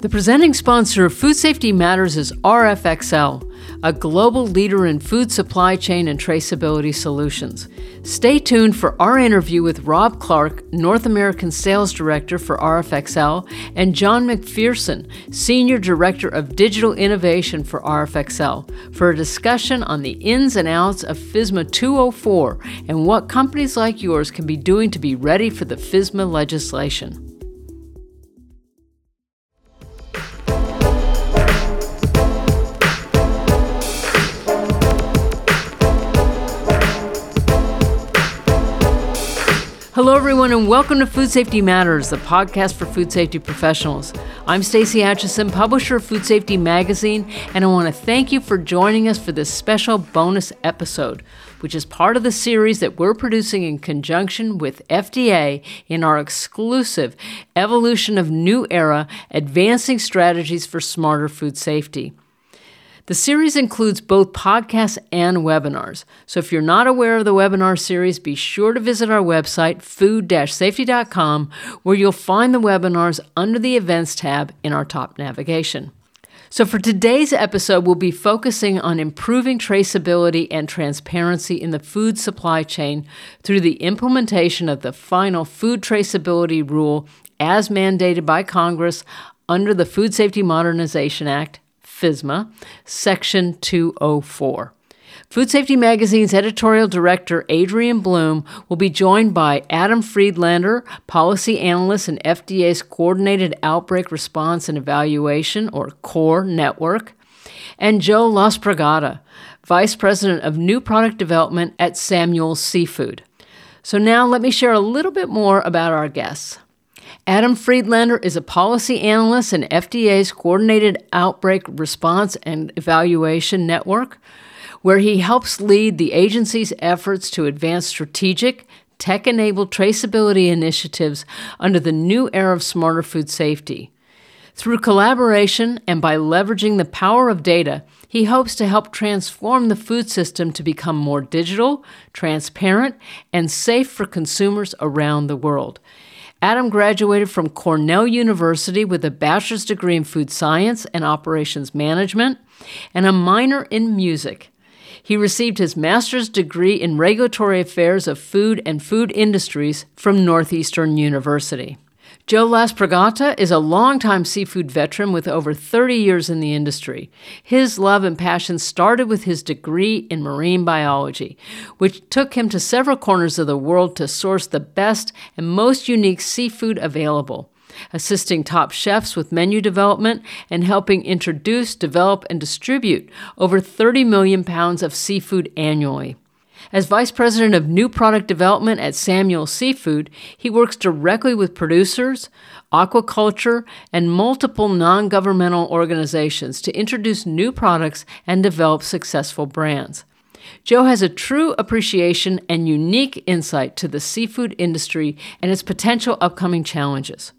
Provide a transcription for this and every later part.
The presenting sponsor of Food Safety Matters is rfXcel, a global leader in food supply chain and traceability solutions. Stay tuned for our interview with Rob Clark, North American Sales Director for rfXcel, and John McPherson, Senior Director of Digital Innovation for rfXcel, for a discussion on the ins and outs of FSMA 204 and what companies like yours can be doing to be ready for the FSMA legislation. Hello, everyone, and welcome to Food Safety Matters, the podcast for food safety professionals. I'm Stacy Atchison, publisher of Food Safety Magazine, and I want to thank you for joining us for this special bonus episode, which is part of the series that we're producing in conjunction with FDA in our exclusive Evolution of New Era Advancing Strategies for Smarter Food Safety. The series includes both podcasts and webinars. So if you're not aware of the webinar series, be sure to visit our website, food safety.com, where you'll find the webinars under the Events tab in our top navigation. So, for today's episode, we'll be focusing on improving traceability and transparency in the food supply chain through the implementation of the final food traceability rule as mandated by Congress under the Food Safety Modernization Act, FSMA, Section 204. Food Safety Magazine's editorial director, Adrian Bloom, will be joined by Adam Friedlander, policy analyst in FDA's Coordinated Outbreak Response and Evaluation, or CORE network, and Joe Lasprogata, vice president of new product development at Samuel's Seafood. So, now let me share a little bit more about our guests. Adam Friedlander is a policy analyst in FDA's Coordinated Outbreak Response and Evaluation Network, where he helps lead the agency's efforts to advance strategic, tech enabled traceability initiatives under the new era of smarter food safety. Through collaboration and by leveraging the power of data, he hopes to help transform the food system to become more digital, transparent, and safe for consumers around the world. Adam graduated from Cornell University with a bachelor's degree in food science and operations management and a minor in music. He received his master's degree in regulatory affairs of food and food industries from Northeastern University. Joe Lasprogata is a longtime seafood veteran with over 30 years in the industry. His love and passion started with his degree in marine biology, which took him to several corners of the world to source the best and most unique seafood available assisting top chefs with menu development and helping introduce, develop, and distribute over 30 million pounds of seafood annually. As Vice President of New Product Development at Samuel Seafood, he works directly with producers, aquaculture, and multiple non governmental organizations to introduce new products and develop successful brands. Joe has a true appreciation and unique insight to the seafood industry and its potential upcoming challenges.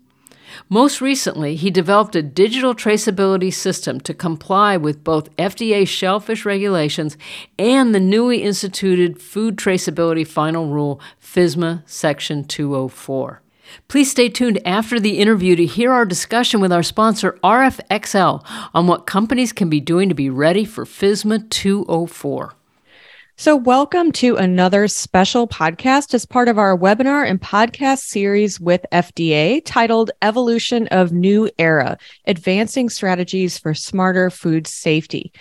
Most recently, he developed a digital traceability system to comply with both FDA shellfish regulations and the newly instituted Food Traceability Final Rule, FSMA Section 204. Please stay tuned after the interview to hear our discussion with our sponsor, rfXcel, on what companies can be doing to be ready for FSMA 204. So, welcome to another special podcast as part of our webinar and podcast series with FDA titled Evolution of New Era Advancing Strategies for Smarter Food Safety.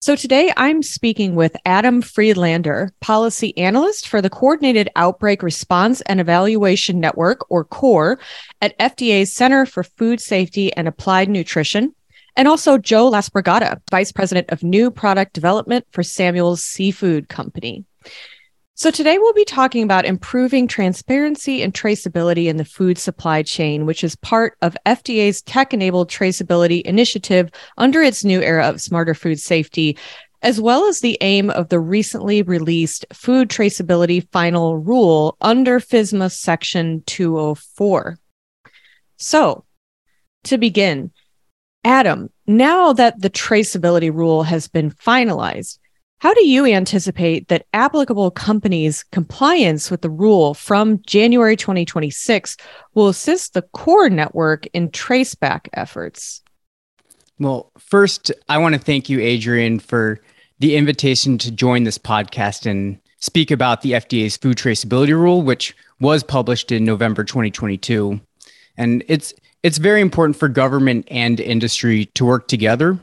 So, today I'm speaking with Adam Friedlander, policy analyst for the Coordinated Outbreak Response and Evaluation Network, or CORE, at FDA's Center for Food Safety and Applied Nutrition and also Joe Lasprogata, Vice President of New Product Development for Samuel's Seafood Company. So, today we'll be talking about improving transparency and traceability in the food supply chain, which is part of FDA's tech enabled traceability initiative under its new era of smarter food safety, as well as the aim of the recently released Food Traceability Final Rule under FSMA Section 204. So, to begin, Adam, now that the traceability rule has been finalized, how do you anticipate that applicable companies' compliance with the rule from January 2026 will assist the core network in traceback efforts? Well, first, I want to thank you, Adrian, for the invitation to join this podcast and speak about the FDA's food traceability rule, which was published in November 2022. And it's it's very important for government and industry to work together,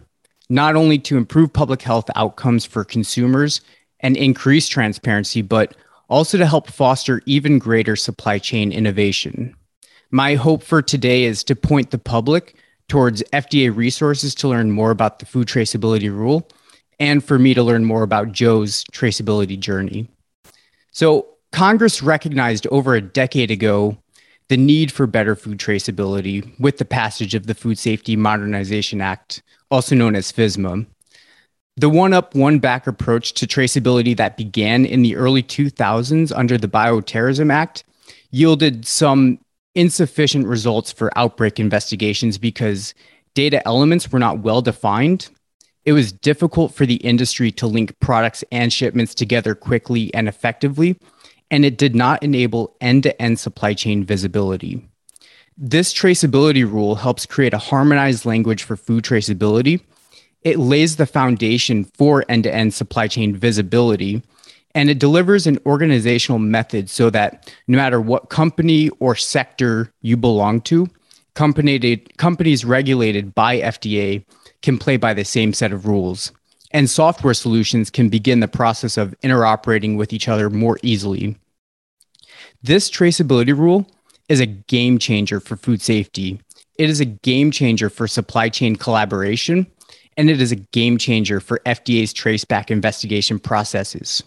not only to improve public health outcomes for consumers and increase transparency, but also to help foster even greater supply chain innovation. My hope for today is to point the public towards FDA resources to learn more about the food traceability rule and for me to learn more about Joe's traceability journey. So, Congress recognized over a decade ago the need for better food traceability with the passage of the Food Safety Modernization Act, also known as FSMA. The one up, one back approach to traceability that began in the early 2000s under the Bioterrorism Act yielded some insufficient results for outbreak investigations because data elements were not well defined. It was difficult for the industry to link products and shipments together quickly and effectively, and it did not enable end to end supply chain visibility. This traceability rule helps create a harmonized language for food traceability. It lays the foundation for end to end supply chain visibility and it delivers an organizational method so that no matter what company or sector you belong to, company, companies regulated by FDA can play by the same set of rules. And software solutions can begin the process of interoperating with each other more easily. This traceability rule is a game changer for food safety. It is a game changer for supply chain collaboration, and it is a game changer for FDA's traceback investigation processes.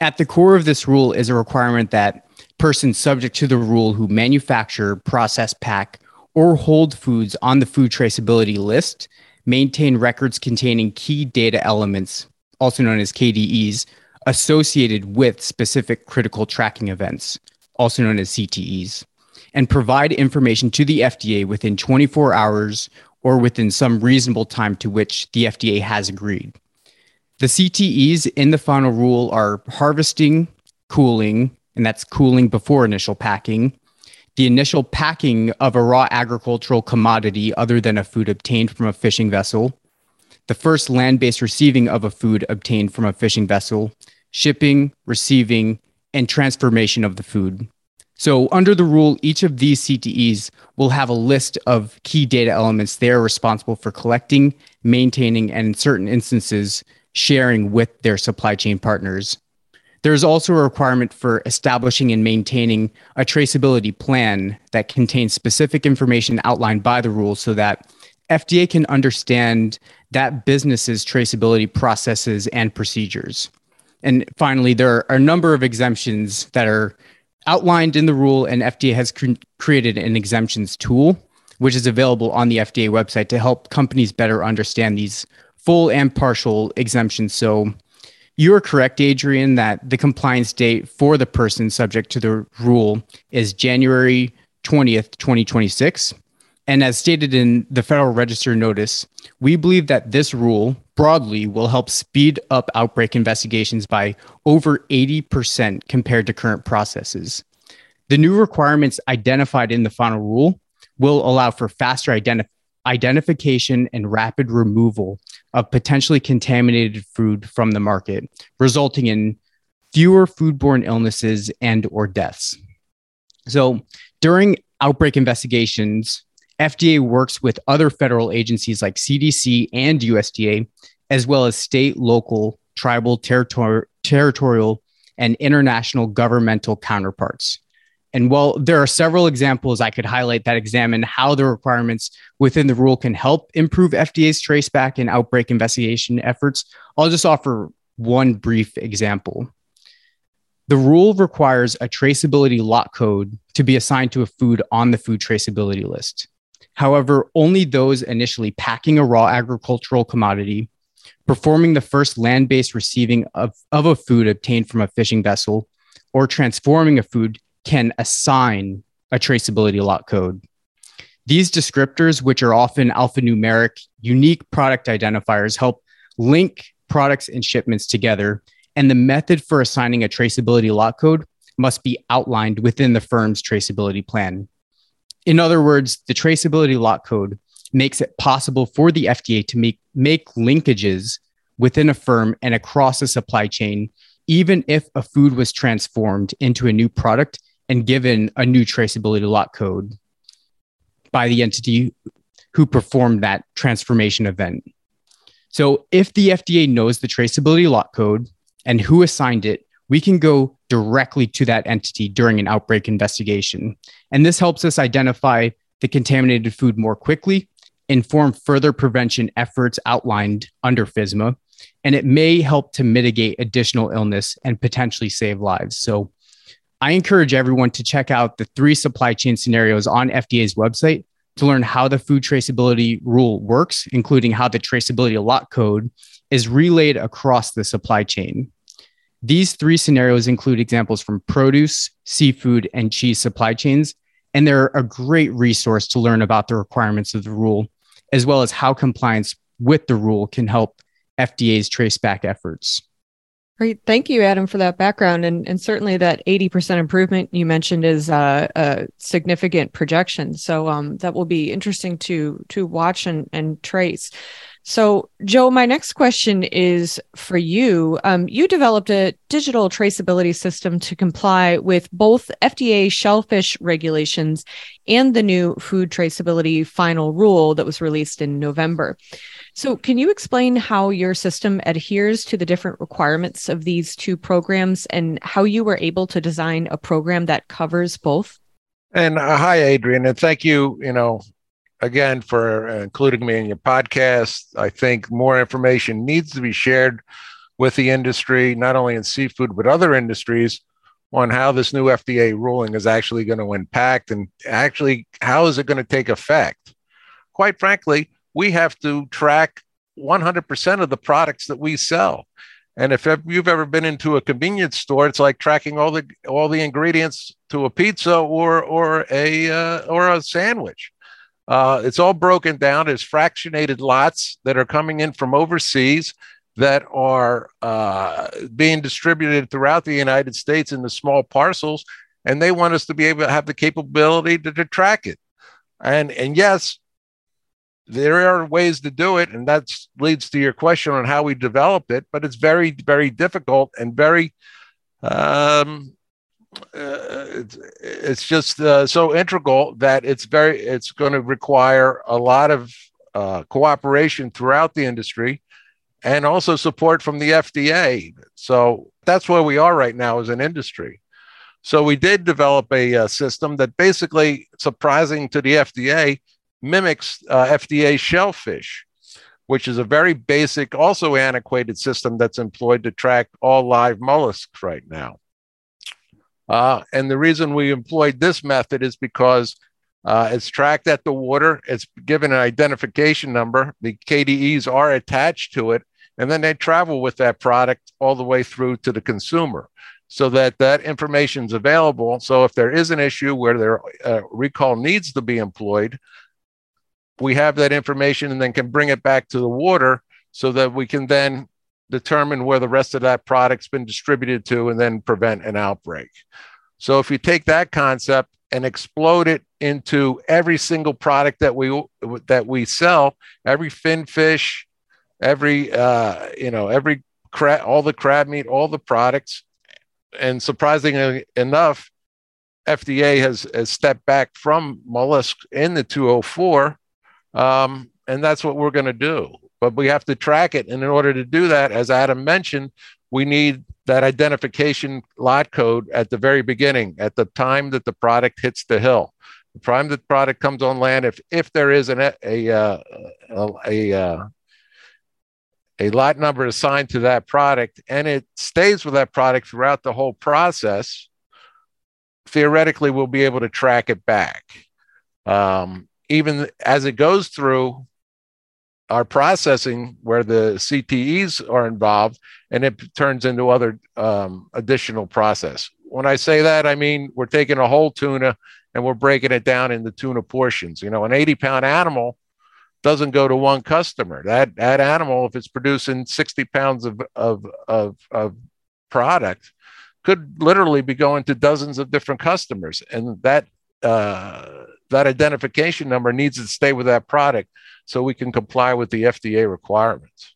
At the core of this rule is a requirement that persons subject to the rule who manufacture, process, pack, or hold foods on the food traceability list maintain records containing key data elements, also known as KDEs, associated with specific critical tracking events, also known as CTEs, and provide information to the FDA within 24 hours or within some reasonable time to which the FDA has agreed. The CTEs in the final rule are harvesting, cooling, and that's cooling before initial packing, the initial packing of a raw agricultural commodity other than a food obtained from a fishing vessel, the first land based receiving of a food obtained from a fishing vessel, shipping, receiving, and transformation of the food. So, under the rule, each of these CTEs will have a list of key data elements they are responsible for collecting, maintaining, and in certain instances, sharing with their supply chain partners. There's also a requirement for establishing and maintaining a traceability plan that contains specific information outlined by the rules so that FDA can understand that business's traceability processes and procedures. And finally, there are a number of exemptions that are outlined in the rule, and FDA has cre- created an exemptions tool, which is available on the FDA website to help companies better understand these full and partial exemptions. So you are correct, Adrian, that the compliance date for the person subject to the rule is January 20th, 2026. And as stated in the Federal Register notice, we believe that this rule broadly will help speed up outbreak investigations by over 80% compared to current processes. The new requirements identified in the final rule will allow for faster identification identification and rapid removal of potentially contaminated food from the market, resulting in fewer foodborne illnesses and or deaths. So, during outbreak investigations, FDA works with other federal agencies like CDC and USDA, as well as state, local, tribal, territor- territorial, and international governmental counterparts. And while there are several examples I could highlight that examine how the requirements within the rule can help improve FDA's traceback and outbreak investigation efforts, I'll just offer one brief example. The rule requires a traceability lot code to be assigned to a food on the food traceability list. However, only those initially packing a raw agricultural commodity, performing the first land based receiving of, of a food obtained from a fishing vessel, or transforming a food can assign a traceability lot code. These descriptors, which are often alphanumeric, unique product identifiers, help link products and shipments together. And the method for assigning a traceability lot code must be outlined within the firm's traceability plan. In other words, the traceability lot code makes it possible for the FDA to make, make linkages within a firm and across a supply chain, even if a food was transformed into a new product and given a new traceability lot code by the entity who performed that transformation event. So if the FDA knows the traceability lot code and who assigned it, we can go directly to that entity during an outbreak investigation. And this helps us identify the contaminated food more quickly, inform further prevention efforts outlined under FSMA, and it may help to mitigate additional illness and potentially save lives. So I encourage everyone to check out the three supply chain scenarios on FDA's website to learn how the food traceability rule works, including how the traceability lot code is relayed across the supply chain. These three scenarios include examples from produce, seafood, and cheese supply chains, and they're a great resource to learn about the requirements of the rule, as well as how compliance with the rule can help FDA's traceback efforts. Great. Thank you, Adam, for that background. And, and certainly that 80% improvement you mentioned is uh, a significant projection. So um, that will be interesting to to watch and, and trace. So, Joe, my next question is for you. Um, you developed a digital traceability system to comply with both FDA shellfish regulations and the new food traceability final rule that was released in November. So, can you explain how your system adheres to the different requirements of these two programs and how you were able to design a program that covers both? And uh, hi, Adrian, and thank you. You know, again for including me in your podcast. I think more information needs to be shared with the industry, not only in seafood, but other industries on how this new FDA ruling is actually going to impact and actually how is it going to take effect. Quite frankly, we have to track 100% of the products that we sell. And if you've ever been into a convenience store, it's like tracking all the all the ingredients to a pizza or or a uh, or a sandwich. Uh, it's all broken down as fractionated lots that are coming in from overseas that are uh, being distributed throughout the United States in the small parcels, and they want us to be able to have the capability to, to track it. And and yes, there are ways to do it, and that leads to your question on how we developed it. But it's very very difficult and very um, uh, it's, it's just uh, so integral that it's very it's going to require a lot of uh, cooperation throughout the industry and also support from the FDA. So that's where we are right now as an industry. So we did develop a, a uh, system that basically, surprising to the FDA, mimics uh, FDA shellfish which is a very basic, also antiquated system that's employed to track all live mollusks right now. Uh, and the reason we employed this method is because uh, it's tracked at the water, it's given an identification number, the KDEs are attached to it, and then they travel with that product all the way through to the consumer so that that information is available. So if there is an issue where their uh, recall needs to be employed, we have that information and then can bring it back to the water so that we can then determine where the rest of that product's been distributed to and then prevent an outbreak. So if you take that concept and explode it into every single product that we that we sell, every fin fish, every uh, you know every crab, all the crab meat, all the products, and surprisingly enough, FDA has, has stepped back from mollusk in the 204, um, and that's what we're going to do but we have to track it. And in order to do that, as Adam mentioned, we need that identification lot code at the very beginning, at the time that the product hits the hill. The time that the product comes on land, if if there is an, a uh, a a, uh, a lot number assigned to that product, and it stays with that product throughout the whole process, theoretically, we'll be able to track it back. Um, even as it goes through our processing where the CTEs are involved, and it turns into other um, additional process. When I say that, I mean we're taking a whole tuna and we're breaking it down into tuna portions. You know, an 80 pound animal doesn't go to one customer. That that animal, if it's producing 60 pounds of of of, of product, could literally be going to dozens of different customers, and that uh, that identification number needs to stay with that product so we can comply with the FDA requirements.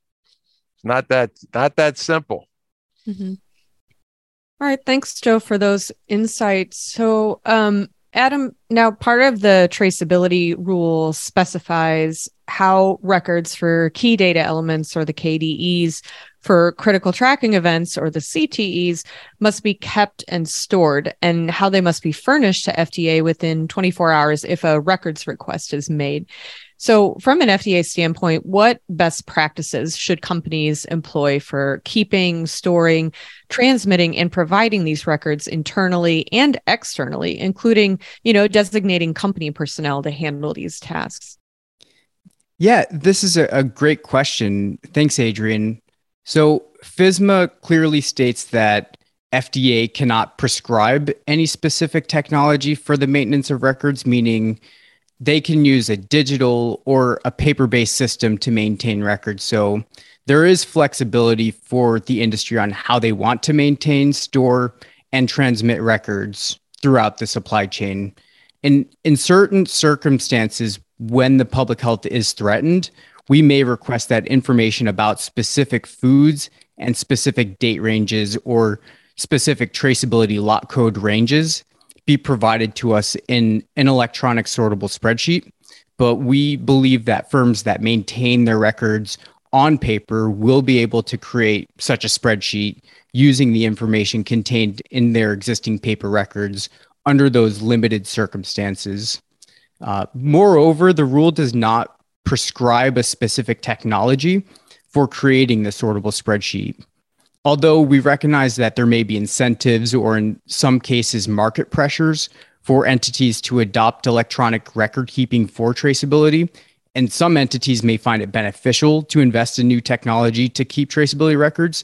It's not that not that simple. Mm-hmm. All right, thanks, Joe, for those insights. So, um, Adam, now part of the traceability rule specifies how records for key data elements or the KDEs for critical tracking events or the CTEs must be kept and stored and how they must be furnished to FDA within 24 hours if a records request is made. So, from an FDA standpoint, what best practices should companies employ for keeping, storing, transmitting, and providing these records internally and externally, including, you know, designating company personnel to handle these tasks? Yeah, this is a, great question. Thanks, Adrian. So, FSMA clearly states that FDA cannot prescribe any specific technology for the maintenance of records, meaning they can use a digital or a paper based system to maintain records. So there is flexibility for the industry on how they want to maintain, store, and transmit records throughout the supply chain. And in certain circumstances, when the public health is threatened, we may request that information about specific foods and specific date ranges or specific traceability lot code ranges be provided to us in an electronic sortable spreadsheet. But we believe that firms that maintain their records on paper will be able to create such a spreadsheet using the information contained in their existing paper records under those limited circumstances. Uh, moreover, the rule does not prescribe a specific technology for creating the sortable spreadsheet. Although we recognize that there may be incentives or, in some cases, market pressures for entities to adopt electronic record keeping for traceability, and some entities may find it beneficial to invest in new technology to keep traceability records,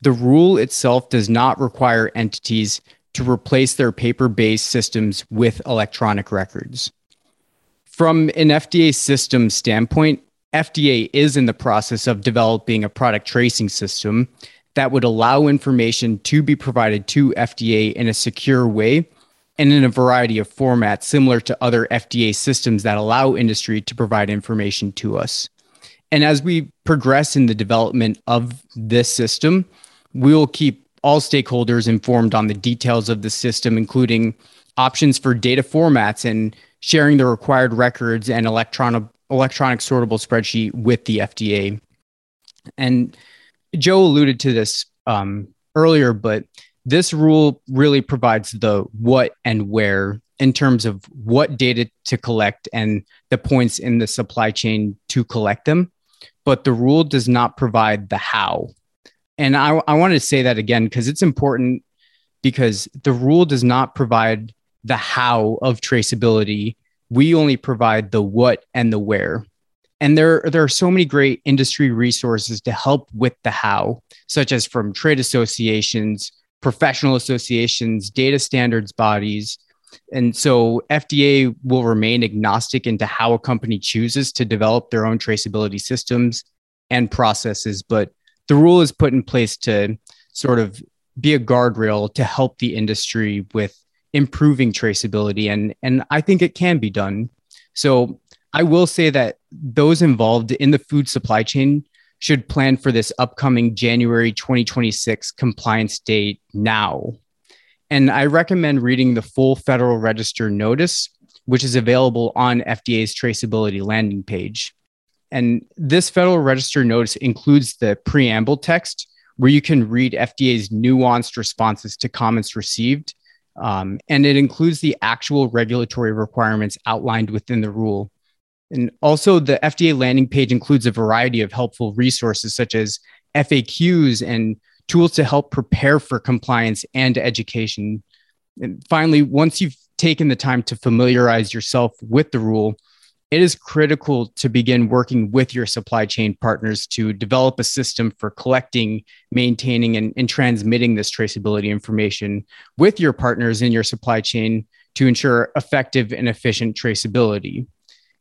the rule itself does not require entities to replace their paper based systems with electronic records. From an FDA system standpoint, FDA is in the process of developing a product tracing system that would allow information to be provided to FDA in a secure way and in a variety of formats similar to other FDA systems that allow industry to provide information to us. And as we progress in the development of this system, we will keep all stakeholders informed on the details of the system, including options for data formats and sharing the required records and electronic electronic sortable spreadsheet with the FDA. And Joe alluded to this um, earlier, but this rule really provides the what and where in terms of what data to collect and the points in the supply chain to collect them. But the rule does not provide the how. And I, I wanted to say that again because it's important because the rule does not provide the how of traceability. We only provide the what and the where. And there, there are so many great industry resources to help with the how, such as from trade associations, professional associations, data standards bodies. And so FDA will remain agnostic into how a company chooses to develop their own traceability systems and processes. But the rule is put in place to sort of be a guardrail to help the industry with improving traceability. And, and I think it can be done. So I will say that those involved in the food supply chain should plan for this upcoming January 2026 compliance date now. And I recommend reading the full Federal Register notice, which is available on FDA's traceability landing page. And this Federal Register notice includes the preamble text where you can read FDA's nuanced responses to comments received. Um, and it includes the actual regulatory requirements outlined within the rule. And also, the FDA landing page includes a variety of helpful resources such as FAQs and tools to help prepare for compliance and education. And finally, once you've taken the time to familiarize yourself with the rule, it is critical to begin working with your supply chain partners to develop a system for collecting, maintaining, and, and transmitting this traceability information with your partners in your supply chain to ensure effective and efficient traceability.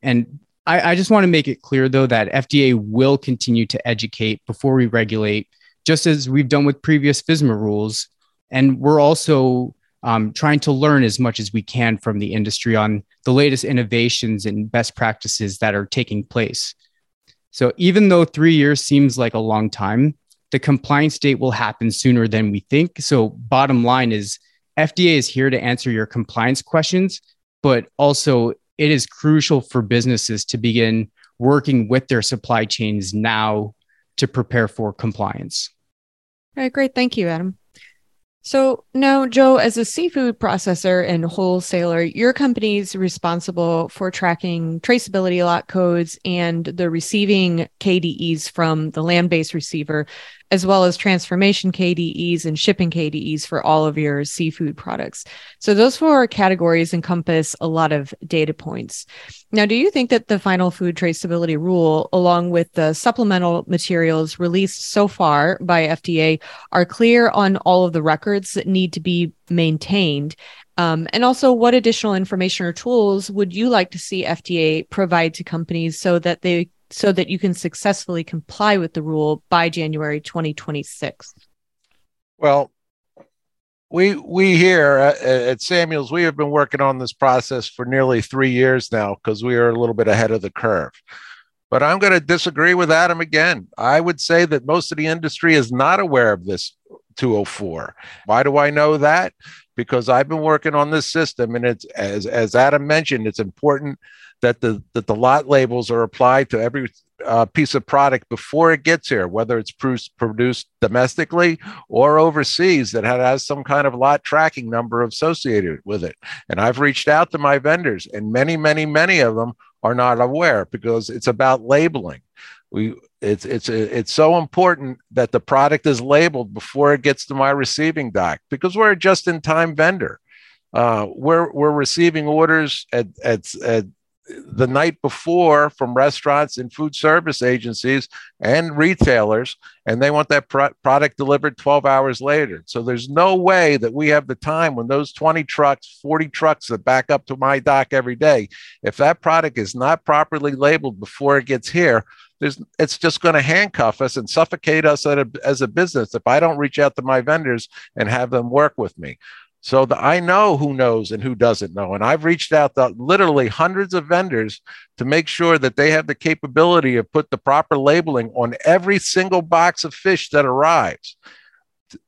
And I, I just want to make it clear, though, that FDA will continue to educate before we regulate, just as we've done with previous FSMA rules. And we're also um, trying to learn as much as we can from the industry on the latest innovations and best practices that are taking place. So, even though three years seems like a long time, the compliance date will happen sooner than we think. So, bottom line is FDA is here to answer your compliance questions, but also it is crucial for businesses to begin working with their supply chains now to prepare for compliance. All right, great. Thank you, Adam. So now, Joe, as a seafood processor and wholesaler, your company is responsible for tracking traceability lot codes and the receiving KDEs from the land based receiver, as well as transformation KDEs and shipping KDEs for all of your seafood products. So those four categories encompass a lot of data points. Now, do you think that the final food traceability rule, along with the supplemental materials released so far by FDA, are clear on all of the records that need to be maintained? Um, and also, what additional information or tools would you like to see FDA provide to companies so that they so that you can successfully comply with the rule by January 2026? Well, we we here at, at, Samuels we have been working on this process for nearly three years now because we are a little bit ahead of the curve. But I'm going to disagree with Adam again. I would say that most of the industry is not aware of this 204. Why do I know that? Because I've been working on this system, and it's as as Adam mentioned, it's important that the that the lot labels are applied to every uh, piece of product before it gets here, whether it's produced domestically or overseas, that has some kind of lot tracking number associated with it. And I've reached out to my vendors, and many, many, many of them are not aware because it's about labeling. We it's it's it's so important that the product is labeled before it gets to my receiving dock because we're a just-in-time vendor. Uh, we're we're receiving orders at at, at the night before from restaurants and food service agencies and retailers, and they want that pro- product delivered 12 hours later. So there's no way that we have the time when those 20 trucks, 40 trucks that back up to my dock every day, if that product is not properly labeled before it gets here, there's, it's just going to handcuff us and suffocate us a, as a business if I don't reach out to my vendors and have them work with me. So the, I know who knows and who doesn't know. And I've reached out to literally hundreds of vendors to make sure that they have the capability of put the proper labeling on every single box of fish that arrives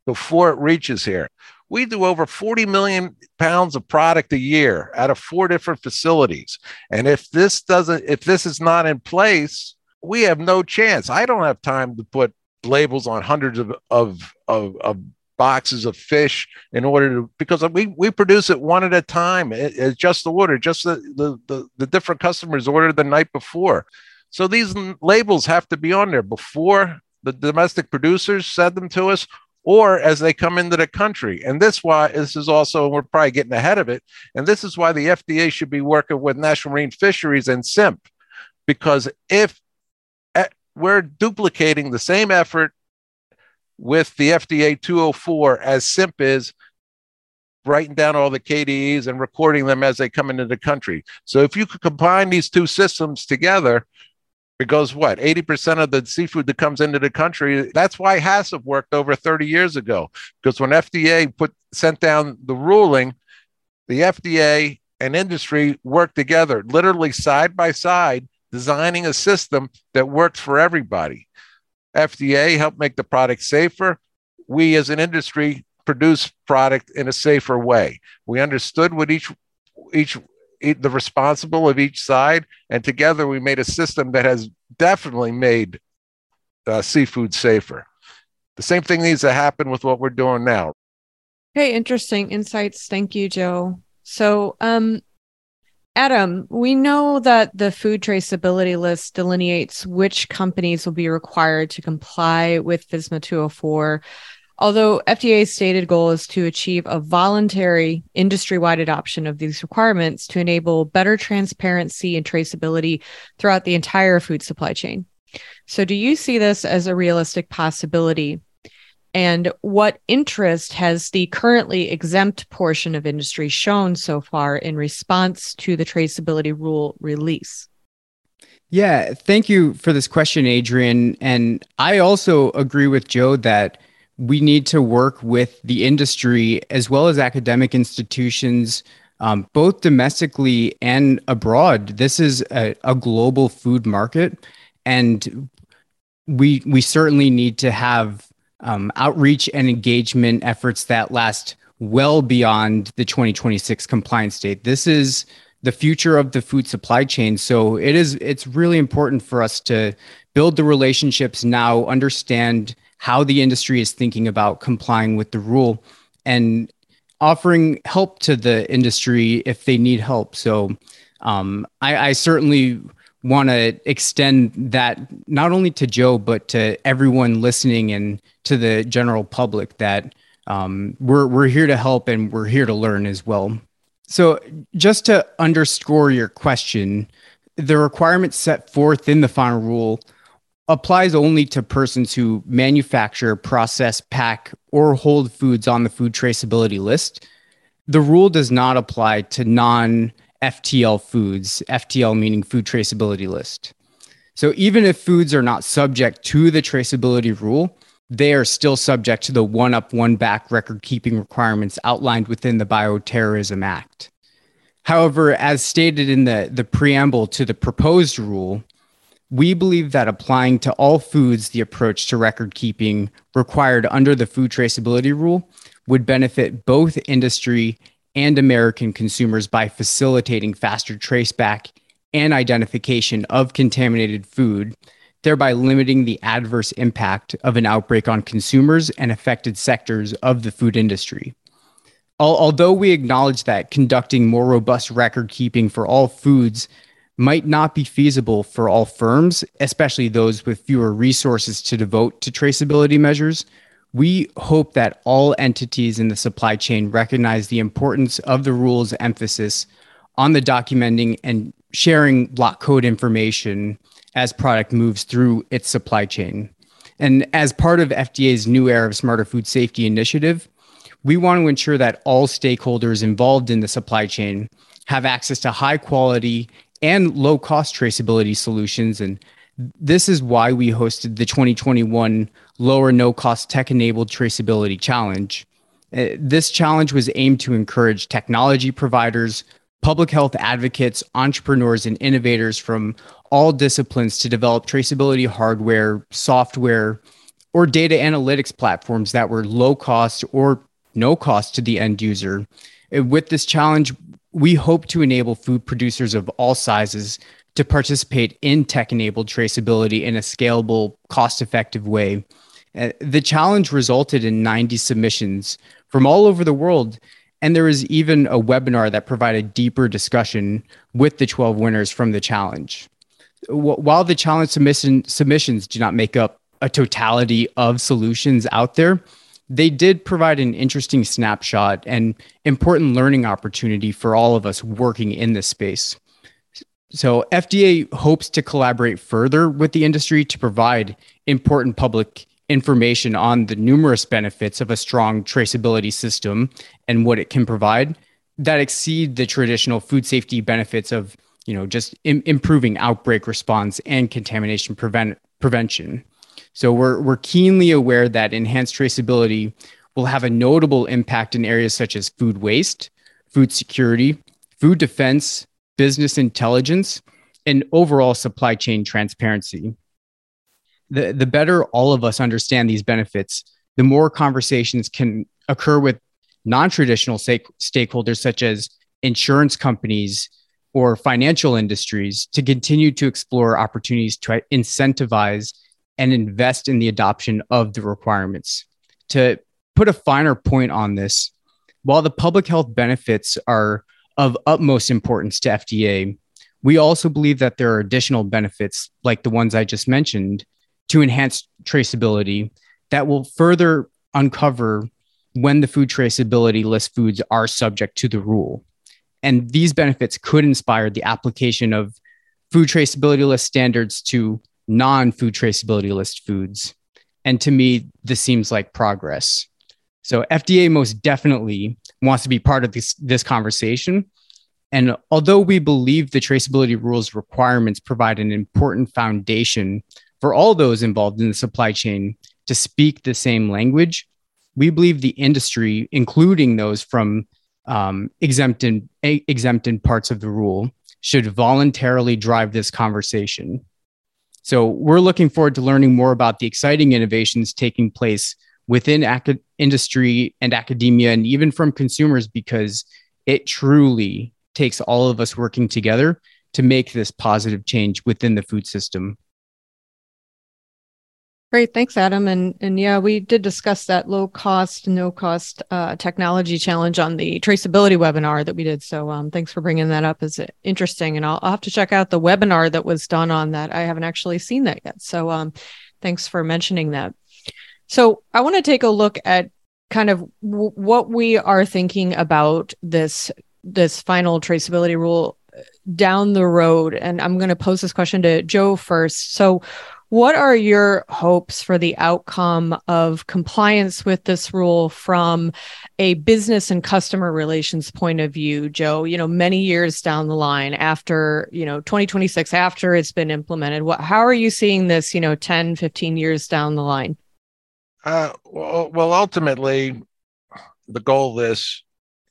before it reaches here. We do over 40 million pounds of product a year out of four different facilities. And if this doesn't, if this is not in place, we have no chance. I don't have time to put labels on hundreds of, of, of, of boxes of fish in order to because we we produce it one at a time it, it's just the order just the, the, the the different customers ordered the night before. So these labels have to be on there before the domestic producers send them to us or as they come into the country. And this why this is also we're probably getting ahead of it. And this is why the fda should be working with national marine fisheries and simp because if eh, we're duplicating the same effort with the FDA 204 as SIMP is writing down all the KDEs and recording them as they come into the country. So if you could combine these two systems together, it goes what 80% of the seafood that comes into the country that's why HACCP worked over 30 years ago because when fda put sent down the ruling the fda and industry worked together literally side by side designing a system that works for everybody FDA help make the product safer. We as an industry produce product in a safer way. We understood what each each the responsible of each side, and together we made a system that has definitely made uh, seafood safer. The same thing needs to happen with what we're doing now. Okay, interesting insights. Thank you, Joe. So, um, Adam, we know that the food traceability list delineates which companies will be required to comply with FSMA 204. Although FDA's stated goal is to achieve a voluntary industry wide adoption of these requirements to enable better transparency and traceability throughout the entire food supply chain. So, do you see this as a realistic possibility? And what interest has the currently exempt portion of industry shown so far in response to the traceability rule release? Yeah, thank you for this question, Adrian. And I also agree with Joe that we need to work with the industry as well as academic institutions, um, both domestically and abroad. This is a, a global food market, and we we certainly need to have um, outreach and engagement efforts that last well beyond the 2026 compliance date. This is the future of the food supply chain. So it is it's really important for us to build the relationships now, understand how the industry is thinking about complying with the rule and offering help to the industry if they need help. So um, I, I certainly want to extend that not only to Joe, but to everyone listening and to the general public that um, we're, we're here to help and we're here to learn as well. So, just to underscore your question, the requirements set forth in the final rule applies only to persons who manufacture, process, pack, or hold foods on the food traceability list. The rule does not apply to non FTL foods, FTL meaning food traceability list. So even if foods are not subject to the traceability rule, they are still subject to the one up, one back record keeping requirements outlined within the Bioterrorism Act. However, as stated in the, the preamble to the proposed rule, we believe that applying to all foods the approach to record keeping required under the food traceability rule would benefit both industry and American consumers by facilitating faster traceback and identification of contaminated food, thereby limiting the adverse impact of an outbreak on consumers and affected sectors of the food industry. Although we acknowledge that conducting more robust record keeping for all foods might not be feasible for all firms, especially those with fewer resources to devote to traceability measures, we hope that all entities in the supply chain recognize the importance of the rule's emphasis on the documenting and sharing lot code information as product moves through its supply chain. And as part of FDA's new era of smarter food safety initiative, we want to ensure that all stakeholders involved in the supply chain have access to high quality and low cost traceability solutions and this is why we hosted the 2021 Low or No Cost Tech Enabled Traceability Challenge. Uh, this challenge was aimed to encourage technology providers, public health advocates, entrepreneurs, and innovators from all disciplines to develop traceability hardware, software, or data analytics platforms that were low cost or no cost to the end user. Uh, with this challenge, we hope to enable food producers of all sizes to participate in tech enabled traceability in a scalable, cost effective way. Uh, the challenge resulted in 90 submissions from all over the world. And there was even a webinar that provided deeper discussion with the 12 winners from the challenge. While the challenge submission, submissions do not make up a totality of solutions out there, they did provide an interesting snapshot and important learning opportunity for all of us working in this space. So, FDA hopes to collaborate further with the industry to provide important public information on the numerous benefits of a strong traceability system and what it can provide that exceed the traditional food safety benefits of, you know, just Im- improving outbreak response and contamination prevent- prevention. So, we're, we're keenly aware that enhanced traceability will have a notable impact in areas such as food waste, food security, food defense, business intelligence, and overall supply chain transparency. The, the better all of us understand these benefits, the more conversations can occur with non traditional stake- stakeholders such as insurance companies or financial industries to continue to explore opportunities to incentivize and invest in the adoption of the requirements. To put a finer point on this, while the public health benefits are of utmost importance to FDA, we also believe that there are additional benefits, like the ones I just mentioned, to enhance traceability that will further uncover when the food traceability list foods are subject to the rule. And these benefits could inspire the application of food traceability list standards to non food traceability list foods. And to me, this seems like progress. So FDA most definitely wants to be part of this, this conversation. And although we believe the traceability rules requirements provide an important foundation for all those involved in the supply chain to speak the same language, we believe the industry, including those from um, exempted exempted parts of the rule, should voluntarily drive this conversation. So we're looking forward to learning more about the exciting innovations taking place within ac- industry and academia, and even from consumers, because it truly takes all of us working together to make this positive change within the food system. Great, thanks, Adam. And and yeah, we did discuss that low cost, no cost uh, technology challenge on the traceability webinar that we did. So um, thanks for bringing that up. It's interesting, and I'll, I'll have to check out the webinar that was done on that. I haven't actually seen that yet. So um, thanks for mentioning that. So I want to take a look at kind of w- what we are thinking about this this final traceability rule uh, down the road. And I'm going to pose this question to Joe first. So what are your hopes for the outcome of compliance with this rule from a business and customer relations point of view, Joe? You know, many years down the line after, you know, 2026, after it's been implemented, what, how are you seeing this, you know, 10, 15 years down the line? Uh, well, ultimately, the goal of this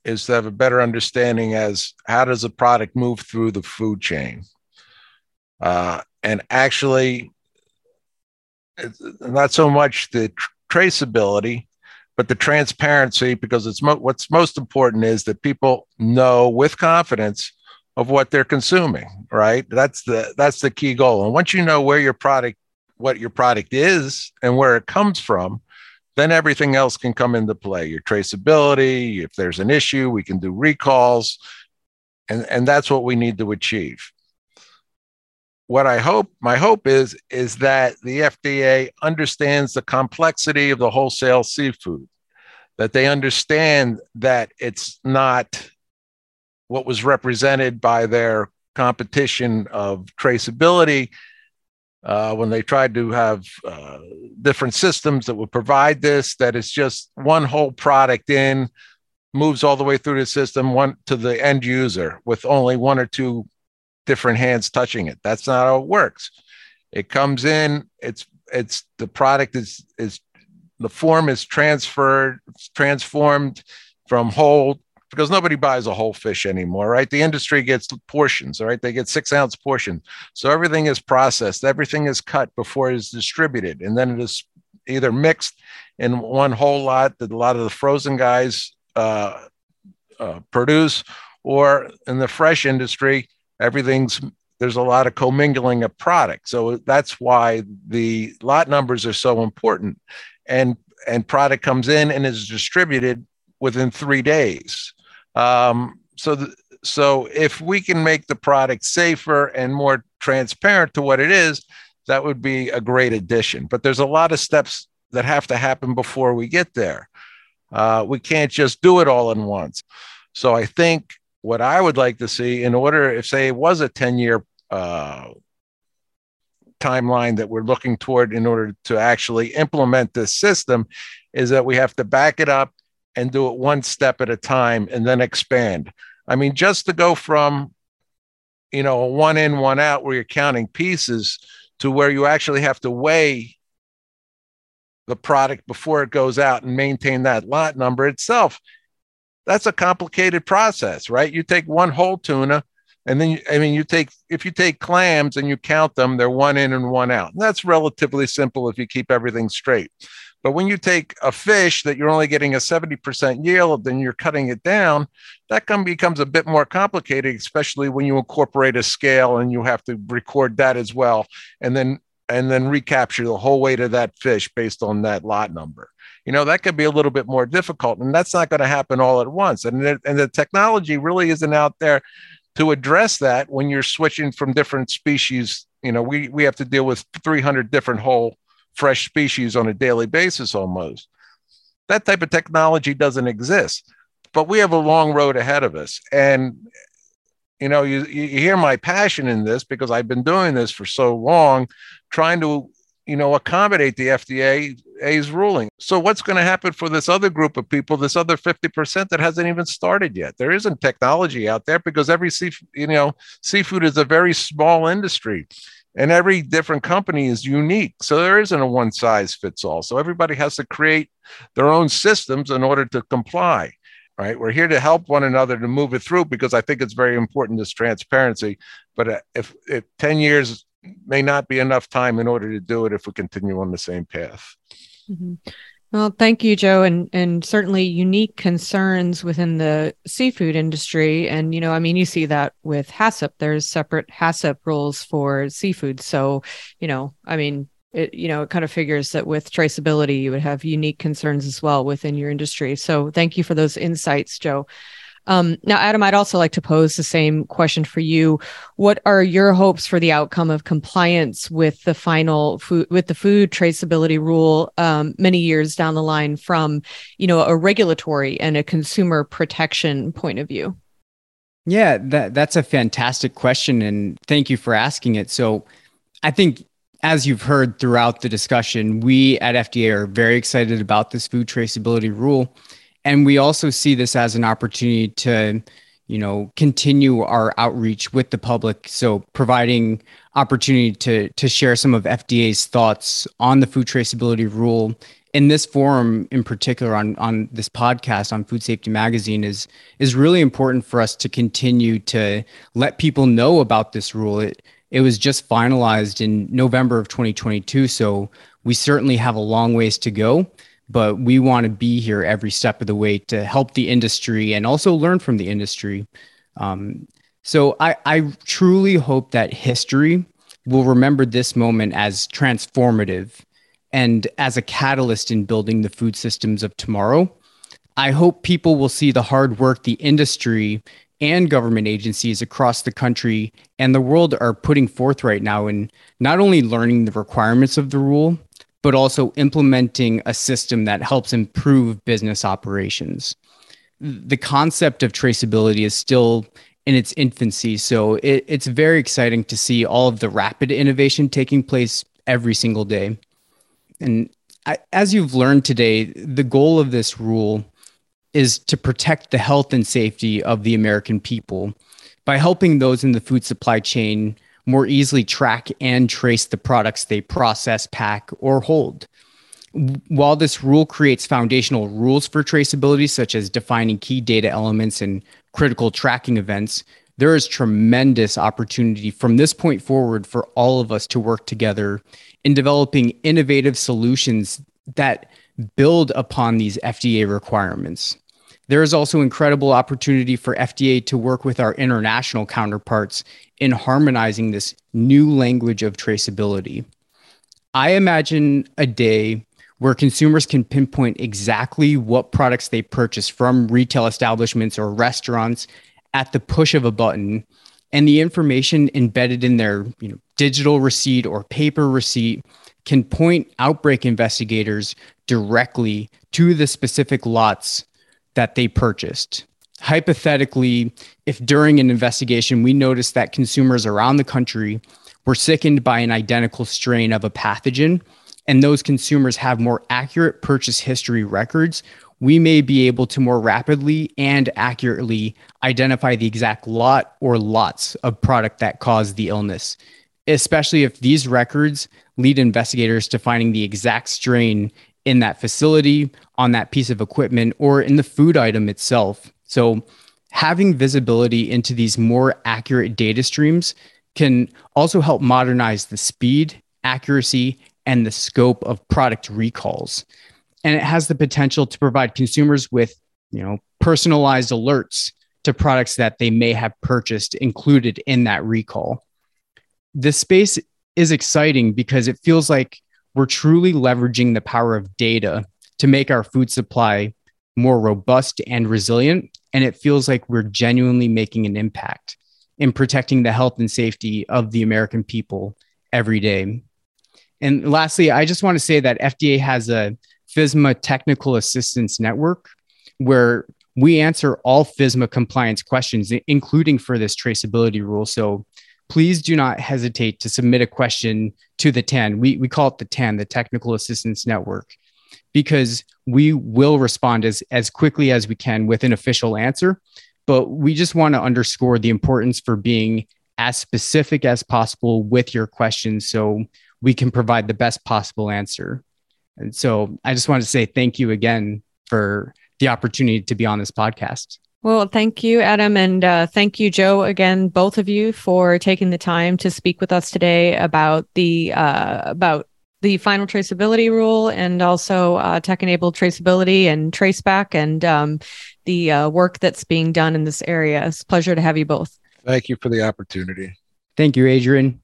is to have a better understanding as how does a product move through the food chain. Uh, and actually not so much the tr- traceability, but the transparency, because it's mo- what's most important is that people know with confidence of what they're consuming. Right, that's the that's the key goal. And once you know where your product, what your product is, and where it comes from, then everything else can come into play. Your traceability, if there's an issue, we can do recalls, and and that's what we need to achieve what I hope, my hope is, is that the FDA understands the complexity of the wholesale seafood, that they understand that it's not what was represented by their competition of traceability uh, when they tried to have uh, different systems that would provide this, that it's just one whole product in, moves all the way through the system, one to the end user with only one or two different hands touching it. That's not how it works. It comes in, it's it's the product is is the form is transferred, transformed from whole because nobody buys a whole fish anymore, right? The industry gets portions, right? They get six ounce portions. So everything is processed, everything is cut before it is distributed, and then it is either mixed in one whole lot that a lot of the frozen guys uh, uh, produce, or in the fresh industry, everything's there's a lot of commingling of product. So that's why the lot numbers are so important. And and product comes in and is distributed within three days. Um, so the, so if we can make the product safer and more transparent to what it is, that would be a great addition. But there's a lot of steps that have to happen before we get there. Uh, we can't just do it all in once. So I think what I would like to see in order, if say it was a 10 year uh, timeline that we're looking toward in order to actually implement this system, is that we have to back it up and do it one step at a time and then expand. I mean, just to go from, you know, a one in, one out where you're counting pieces to where you actually have to weigh the product before it goes out and maintain that lot number itself that's a complicated process, right? You take one whole tuna, and then I mean, you take if you take clams and you count them, they're one in and one out. And that's relatively simple if you keep everything straight. But when you take a fish that you're only getting a 70% yield, then you're cutting it down, that becomes a bit more complicated, especially when you incorporate a scale and you have to record that as well. And then and then recapture the whole weight of that fish based on that lot number you know that could be a little bit more difficult and that's not going to happen all at once and, the, and the technology really isn't out there to address that when you're switching from different species you know we, we have to deal with 300 different whole fresh species on a daily basis almost. That type of technology doesn't exist but we have a long road ahead of us and you know you, you hear my passion in this because i've been doing this for so long trying to you know, accommodate the FDA's ruling. So what's going to happen for this other group of people, this other 50% that hasn't even started yet? There isn't technology out there because every sea, you know, seafood is a very small industry. and every different company is unique. So there isn't a one size fits all. So everybody has to create their own systems in order to comply. Right. We're here to help one another to move it through because I think it's very important this transparency. But uh, if, if 10 years may not be enough time in order to do it if we continue on the same path. Mm-hmm. Well, thank you, Joe, and and certainly unique concerns within the seafood industry. And you know, I mean, you see that with HACCP. There's separate HACCP rules for seafood. So, you know, I mean, it you know, it kind of figures that with traceability, you would have unique concerns as well within your industry. So, thank you for those insights, Joe. Um, now, Adam, I'd also like to pose the same question for you. What are your hopes for the outcome of compliance with the final food with the food traceability rule um, many years down the line from, you know, a regulatory and a consumer protection point of view? Yeah, that that's a fantastic question, and thank you for asking it. So, I think as you've heard throughout the discussion, we at FDA are very excited about this food traceability rule and we also see this as an opportunity to you know continue our outreach with the public. So providing opportunity to to share some of FDA's thoughts on the food traceability rule. In this forum in particular on on this podcast on food safety magazine is is really important for us to continue to let people know about this rule. It it was just finalized in November of 2022 so we certainly have a long ways to go but we want to be here every step of the way to help the industry and also learn from the industry. Um, so I, I truly hope that history will remember this moment as transformative and as a catalyst in building the food systems of tomorrow. I hope people will see the hard work the industry and government agencies across the country and the world are putting forth right now in not only learning the requirements of the rule, but also implementing a system that helps improve business operations. The concept of traceability is still in its infancy, so it, it's very exciting to see all of the rapid innovation taking place every single day. And I, as you've learned today, the goal of this rule is to protect the health and safety of the American people by helping those in the food supply chain more easily track and trace the products they process, pack, or hold. While this rule creates foundational rules for traceability, such as defining key data elements and critical tracking events, there is tremendous opportunity from this point forward for all of us to work together in developing innovative solutions that build upon these FDA requirements. There is also incredible opportunity for FDA to work with our international counterparts in harmonizing this new language of traceability. I imagine a day where consumers can pinpoint exactly what products they purchase from retail establishments or restaurants at the push of a button and the information embedded in their you know, digital receipt or paper receipt can point outbreak investigators directly to the specific lots that they purchased. Hypothetically, if during an investigation we noticed that consumers around the country were sickened by an identical strain of a pathogen, and those consumers have more accurate purchase history records, we may be able to more rapidly and accurately identify the exact lot or lots of product that caused the illness, especially if these records lead investigators to finding the exact strain in that facility, on that piece of equipment, or in the food item itself. So, having visibility into these more accurate data streams can also help modernize the speed, accuracy, and the scope of product recalls. And it has the potential to provide consumers with, you know, personalized alerts to products that they may have purchased included in that recall. This space is exciting because it feels like we're truly leveraging the power of data to make our food supply more robust and resilient. And it feels like we're genuinely making an impact in protecting the health and safety of the American people every day. And lastly, I just want to say that FDA has a FSMA technical assistance network where we answer all FSMA compliance questions, including for this traceability rule. So please do not hesitate to submit a question to the TAN. We, we call it the TAN, the Technical Assistance Network, because we will respond as, as quickly as we can with an official answer. But we just want to underscore the importance for being as specific as possible with your questions so we can provide the best possible answer. And so I just want to say thank you again for the opportunity to be on this podcast. Well, thank you, Adam. And uh, thank you, Joe, again, both of you for taking the time to speak with us today about the uh, about the final traceability rule and also uh, tech enabled traceability and traceback and um, the uh, work that's being done in this area. It's a pleasure to have you both. Thank you for the opportunity. Thank you, Adrian.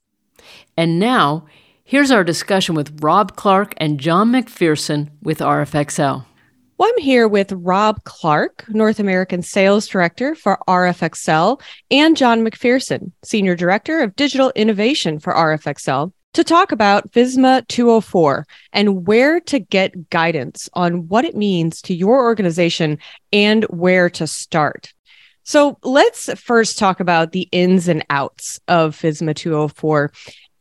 And now, here's our discussion with Rob Clark and John McPherson with rfXcel. Well, I'm here with Rob Clark, North American Sales Director for rfXcel, and John McPherson, Senior Director of Digital Innovation for rfXcel to talk about FSMA 204 and where to get guidance on what it means to your organization and where to start. So let's first talk about the ins and outs of FSMA 204.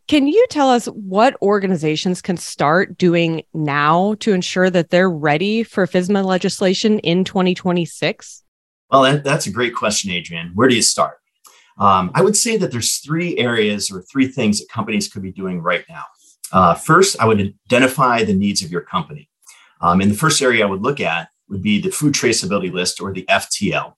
Can you tell us what organizations can start doing now to ensure that they're ready for FSMA legislation in 2026? Well, that, that's a great question, Adrian. Where do you start? Um, I would say that there's three areas or three things that companies could be doing right now. Uh, first, I would identify the needs of your company. Um, and the first area I would look at would be the food traceability list or the FTL.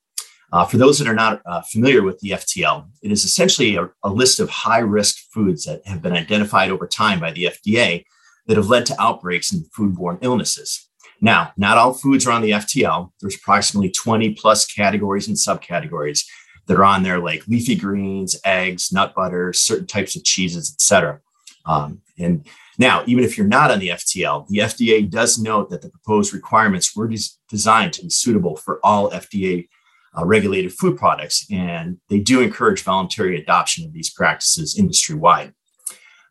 Uh, for those that are not uh, familiar with the FTL, it is essentially a, a list of high risk foods that have been identified over time by the FDA that have led to outbreaks in foodborne illnesses. Now, not all foods are on the FTL. There's approximately 20 plus categories and subcategories that are on there, like leafy greens, eggs, nut butter, certain types of cheeses, etc. Um, and now, even if you're not on the FTL, the FDA does note that the proposed requirements were des- designed to be suitable for all FDA uh, regulated food products, and they do encourage voluntary adoption of these practices industry wide.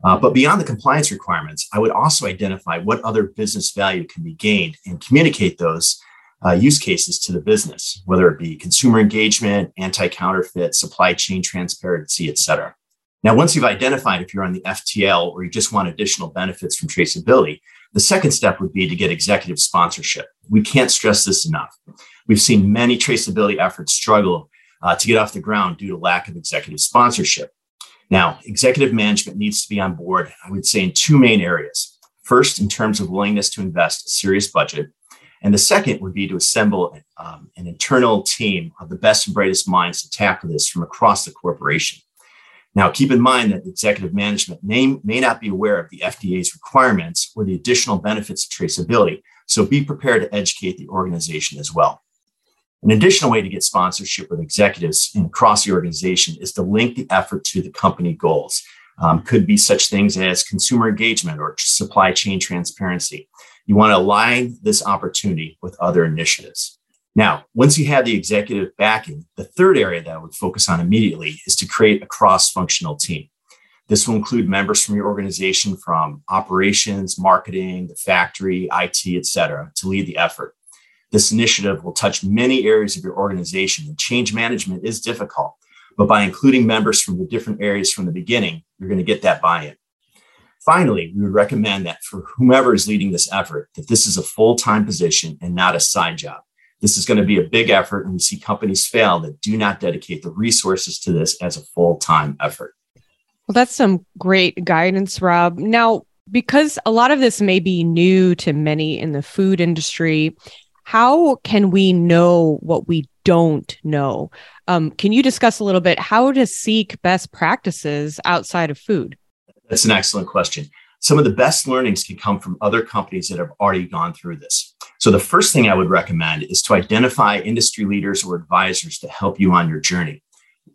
Uh, but beyond the compliance requirements, I would also identify what other business value can be gained and communicate those uh, use cases to the business, whether it be consumer engagement, anti-counterfeit, supply chain transparency, et cetera. Now, once you've identified if you're on the FTL or you just want additional benefits from traceability, the second step would be to get executive sponsorship. We can't stress this enough. We've seen many traceability efforts struggle uh, to get off the ground due to lack of executive sponsorship. Now, executive management needs to be on board, I would say, in two main areas. First, in terms of willingness to invest a serious budget, and the second would be to assemble um, an internal team of the best and brightest minds to tackle this from across the corporation. Now, keep in mind that executive management may, may not be aware of the FDA's requirements or the additional benefits of traceability, so be prepared to educate the organization as well. An additional way to get sponsorship with executives across the organization is to link the effort to the company goals. Um, could be such things as consumer engagement or supply chain transparency. You want to align this opportunity with other initiatives. Now, once you have the executive backing, the third area that I would focus on immediately is to create a cross functional team. This will include members from your organization from operations, marketing, the factory, IT, et cetera, to lead the effort. This initiative will touch many areas of your organization, and change management is difficult. But by including members from the different areas from the beginning, you're going to get that buy in. Finally, we would recommend that for whomever is leading this effort, that this is a full time position and not a side job. This is going to be a big effort, and we see companies fail that do not dedicate the resources to this as a full time effort. Well, that's some great guidance, Rob. Now, because a lot of this may be new to many in the food industry, how can we know what we don't know? Um, can you discuss a little bit how to seek best practices outside of food? That's an excellent question. Some of the best learnings can come from other companies that have already gone through this. So, the first thing I would recommend is to identify industry leaders or advisors to help you on your journey.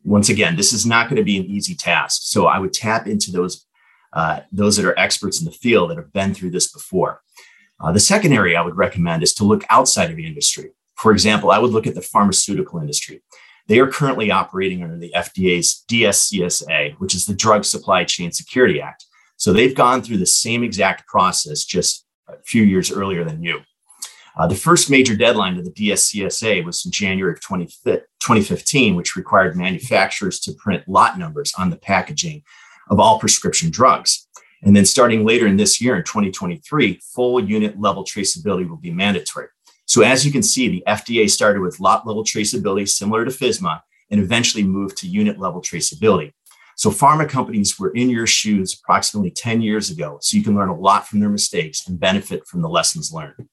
Once again, this is not going to be an easy task. So, I would tap into those, uh, those that are experts in the field that have been through this before. Uh, the second area I would recommend is to look outside of the industry. For example, I would look at the pharmaceutical industry. They are currently operating under the FDA's DSCSA, which is the Drug Supply Chain Security Act. So they've gone through the same exact process just a few years earlier than you. Uh, the first major deadline to the DSCSA was in January of 2015, which required manufacturers to print lot numbers on the packaging of all prescription drugs. And then starting later in this year, in 2023, full unit level traceability will be mandatory. So as you can see, the FDA started with lot level traceability similar to FSMA, and eventually moved to unit level traceability. So, pharma companies were in your shoes approximately 10 years ago. So, you can learn a lot from their mistakes and benefit from the lessons learned.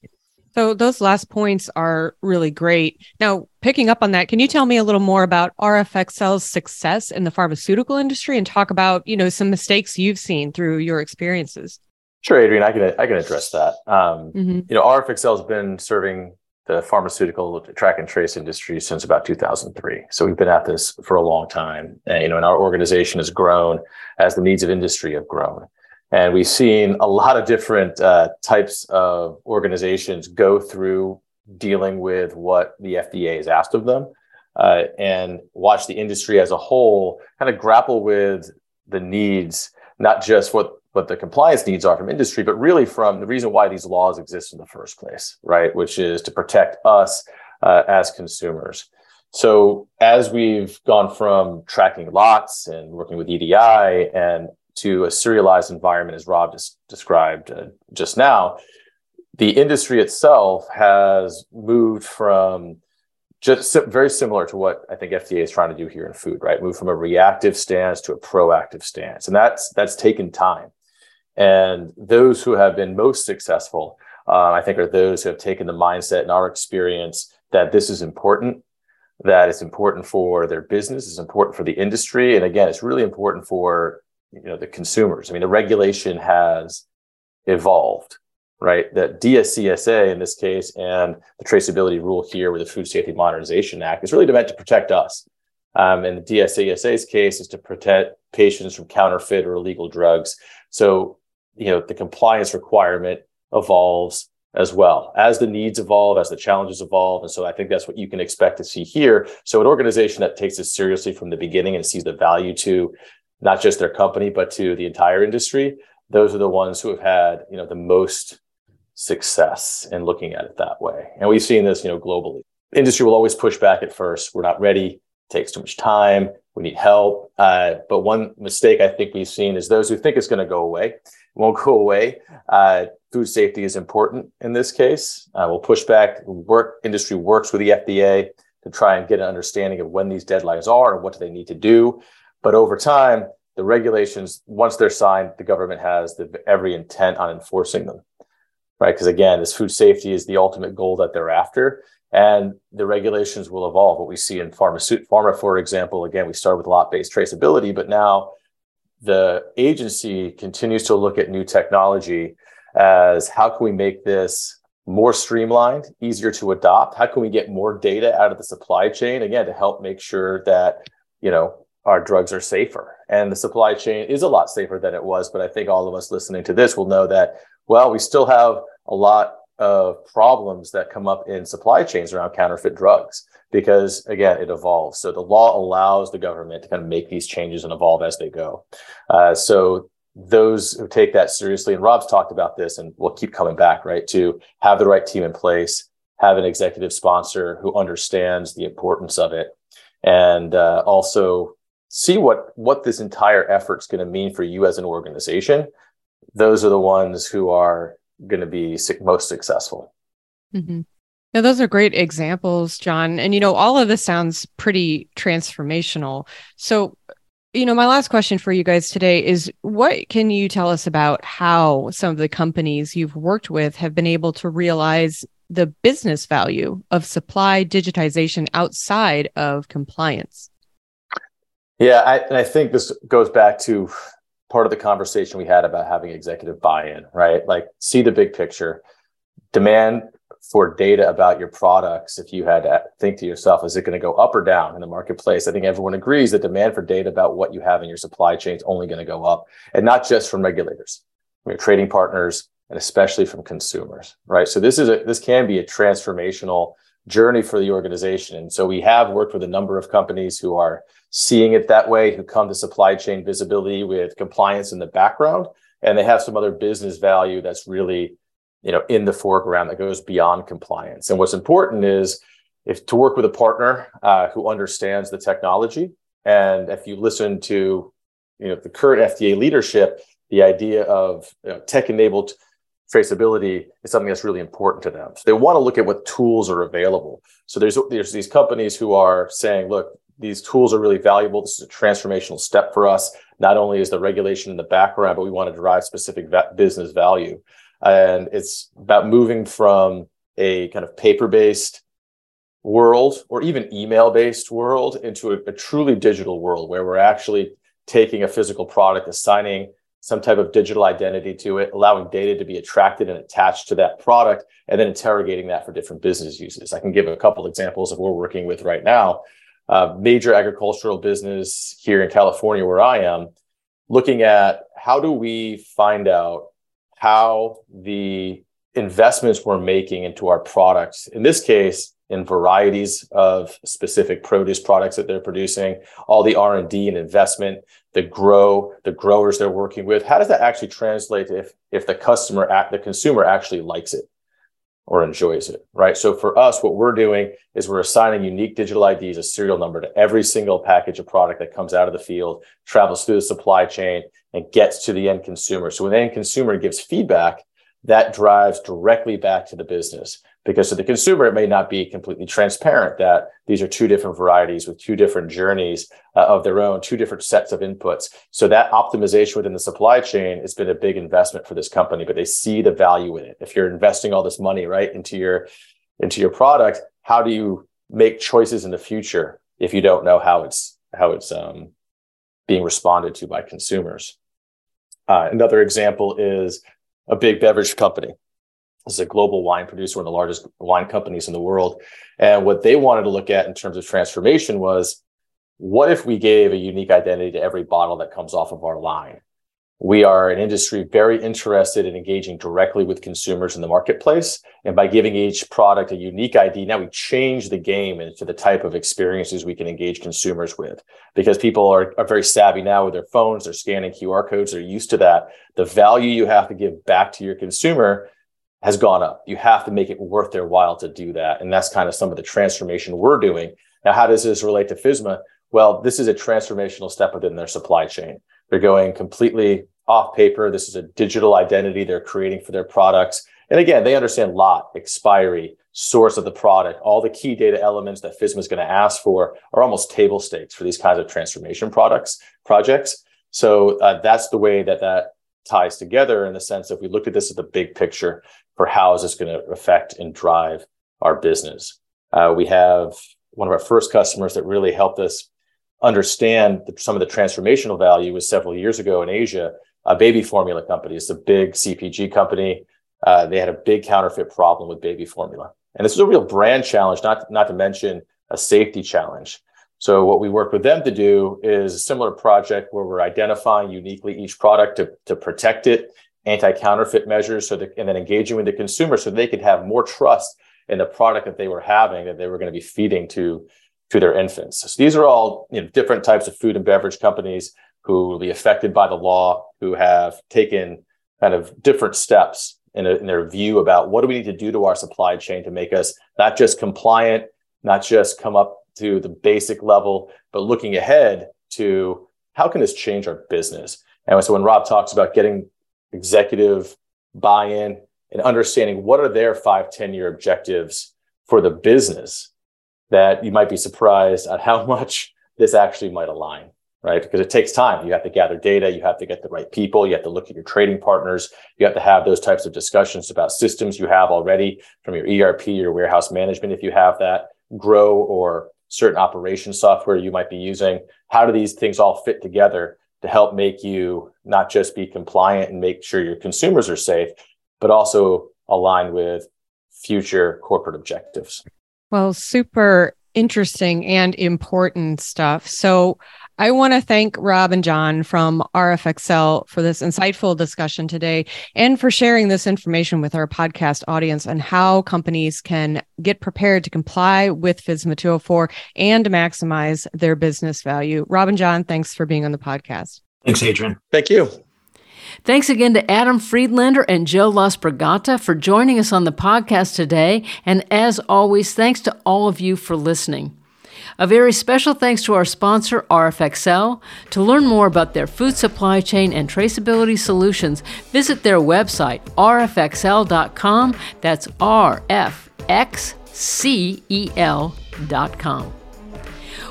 So, those last points are really great. Now, picking up on that, can you tell me a little more about rfXcel's success in the pharmaceutical industry and talk about, you know, some mistakes you've seen through your experiences? Sure, Adrian, I can I can address that. Um, mm-hmm. You know, rfXcel has been serving the pharmaceutical track and trace industry since about 2003. So we've been at this for a long time. And, you know, and our organization has grown as the needs of industry have grown. And we've seen a lot of different uh, types of organizations go through dealing with what the FDA has asked of them uh, and watch the industry as a whole kind of grapple with the needs, not just what what the compliance needs are from industry, but really from the reason why these laws exist in the first place, right? Which is to protect us uh, as consumers. So as we've gone from tracking lots and working with EDI and to a serialized environment, as Rob just described uh, just now, the industry itself has moved from just very similar to what I think FDA is trying to do here in food, right? Move from a reactive stance to a proactive stance, and that's that's taken time. And those who have been most successful, uh, I think, are those who have taken the mindset and our experience that this is important, that it's important for their business, it's important for the industry, and again, it's really important for you know the consumers. I mean, the regulation has evolved, right? That DSCSA in this case and the traceability rule here with the Food Safety Modernization Act is really meant to protect us. Um, and the DSCSA's case is to protect patients from counterfeit or illegal drugs. So you know the compliance requirement evolves as well as the needs evolve as the challenges evolve and so i think that's what you can expect to see here so an organization that takes it seriously from the beginning and sees the value to not just their company but to the entire industry those are the ones who have had you know the most success in looking at it that way and we've seen this you know globally industry will always push back at first we're not ready takes too much time we need help uh, but one mistake i think we've seen is those who think it's going to go away won't go away. Uh, food safety is important in this case. Uh, we'll push back. Work industry works with the FDA to try and get an understanding of when these deadlines are and what do they need to do. But over time, the regulations, once they're signed, the government has the, every intent on enforcing them, right? Because again, this food safety is the ultimate goal that they're after. And the regulations will evolve. What we see in pharma, pharma, for example, again, we started with lot-based traceability, but now the agency continues to look at new technology as how can we make this more streamlined, easier to adopt? How can we get more data out of the supply chain again to help make sure that you know our drugs are safer and the supply chain is a lot safer than it was. But I think all of us listening to this will know that well, we still have a lot of problems that come up in supply chains around counterfeit drugs because again it evolves so the law allows the government to kind of make these changes and evolve as they go uh, so those who take that seriously and rob's talked about this and we'll keep coming back right to have the right team in place have an executive sponsor who understands the importance of it and uh, also see what what this entire effort is going to mean for you as an organization those are the ones who are going to be most successful mm-hmm. Now, those are great examples, John. And, you know, all of this sounds pretty transformational. So, you know, my last question for you guys today is what can you tell us about how some of the companies you've worked with have been able to realize the business value of supply digitization outside of compliance? Yeah, I, and I think this goes back to part of the conversation we had about having executive buy in, right? Like, see the big picture, demand for data about your products if you had to think to yourself is it going to go up or down in the marketplace? I think everyone agrees that demand for data about what you have in your supply chain is only going to go up and not just from regulators from your trading partners and especially from consumers right? So this is a this can be a transformational journey for the organization. And so we have worked with a number of companies who are seeing it that way who come to supply chain visibility with compliance in the background and they have some other business value that's really you know in the foreground that goes beyond compliance. And what's important is if to work with a partner uh, who understands the technology and if you listen to you know the current fda leadership the idea of you know, tech enabled traceability is something that's really important to them. So they want to look at what tools are available. So there's there's these companies who are saying look these tools are really valuable. This is a transformational step for us. Not only is the regulation in the background, but we want to derive specific va- business value. And it's about moving from a kind of paper based world or even email based world into a, a, truly digital world where we're actually taking a physical product, assigning some type of digital identity to it, allowing data to be attracted and attached to that product, and then interrogating that for different business uses. I can give a couple examples of what we're working with right now. Major agricultural business here in California, where I am, looking at how do we find out how the investments we're making into our products, in this case, in varieties of specific produce products that they're producing, all the R&D and investment, the grow, the growers they're working with, how does that actually translate if if the customer the consumer actually likes it or enjoys it, right? So for us, what we're doing is we're assigning unique digital IDs, a serial number to every single package of product that comes out of the field, travels through the supply chain, and gets to the end consumer. So when the end consumer gives feedback, that drives directly back to the business because to the consumer it may not be completely transparent that these are two different varieties with two different journeys uh, of their own two different sets of inputs. So that optimization within the supply chain has been a big investment for this company but they see the value in it. If you're investing all this money right into your into your product how do you make choices in the future if you don't know how it's how it's um, being responded to by consumers? Uh, another example is a big beverage company. Is a global wine producer, one of the largest wine companies in the world. And what they wanted to look at in terms of transformation was what if we gave a unique identity to every bottle that comes off of our line? We are an industry very interested in engaging directly with consumers in the marketplace. And by giving each product a unique ID, now we change the game into the type of experiences we can engage consumers with. Because people are, are very savvy now with their phones, they're scanning QR codes, they're used to that. The value you have to give back to your consumer has gone up. You have to make it worth their while to do that. And that's kind of some of the transformation we're doing. Now, how does this relate to FSMA? Well, this is a transformational step within their supply chain. They're going completely off paper. This is a digital identity they're creating for their products. And again, they understand lot, expiry, source of the product, all the key data elements that FSMA is going to ask for are almost table stakes for these kinds of transformation products projects. So uh, that's the way that that ties together in the sense if we look at this as the big picture for how is this going to affect and drive our business. Uh, we have one of our first customers that really helped us understand the, some of the transformational value was several years ago in Asia a baby formula company. It's a big CPG company. Uh, they had a big counterfeit problem with baby formula. And this was a real brand challenge, not, not to mention a safety challenge. So what we worked with them to do is a similar project where we're identifying uniquely each product to, to protect it, anti-counterfeit measures, so that, and then engaging with the consumer so they could have more trust in the product that they were having that they were going to be feeding to, to their infants. So these are all you know, different types of food and beverage companies who will be affected by the law, who have taken kind of different steps in, a, in, their view about what do we need to do to our supply chain to make us not just compliant, not just come up to the basic level, but looking ahead to how can this change our business? And so when Rob talks about getting executive buy-in and understanding what are their five, 10 year objectives for the business, that you might be surprised at how much this actually might align right? Because it takes time. You have to gather data, you have to get the right people, you have to look at your trading partners, you have to have those types of discussions about systems you have already from your ERP, your warehouse management, if you have that, grow or certain operation software you might be using. How do these things all fit together to help make you not just be compliant and make sure your consumers are safe, but also align with future corporate objectives? Well, super interesting and important stuff. So, I want to thank Rob and John from rfXcel for this insightful discussion today and for sharing this information with our podcast audience on how companies can get prepared to comply with FSMA 204 and maximize their business value. Rob and John, thanks for being on the podcast. Thanks, Adrian. Thank you. Thanks again to Adam Friedlander and Joe Lasprogata for joining us on the podcast today. And as always, thanks to all of you for listening. A very special thanks to our sponsor, rfXcel. To learn more about their food supply chain and traceability solutions, visit their website, rfxcel.com. That's rfxcel.com.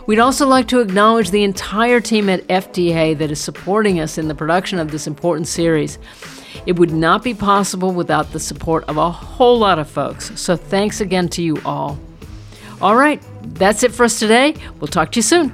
We'd also like to acknowledge the entire team at FDA that is supporting us in the production of this important series. It would not be possible without the support of a whole lot of folks, so thanks again to you all. All right, that's it for us today. We'll talk to you soon.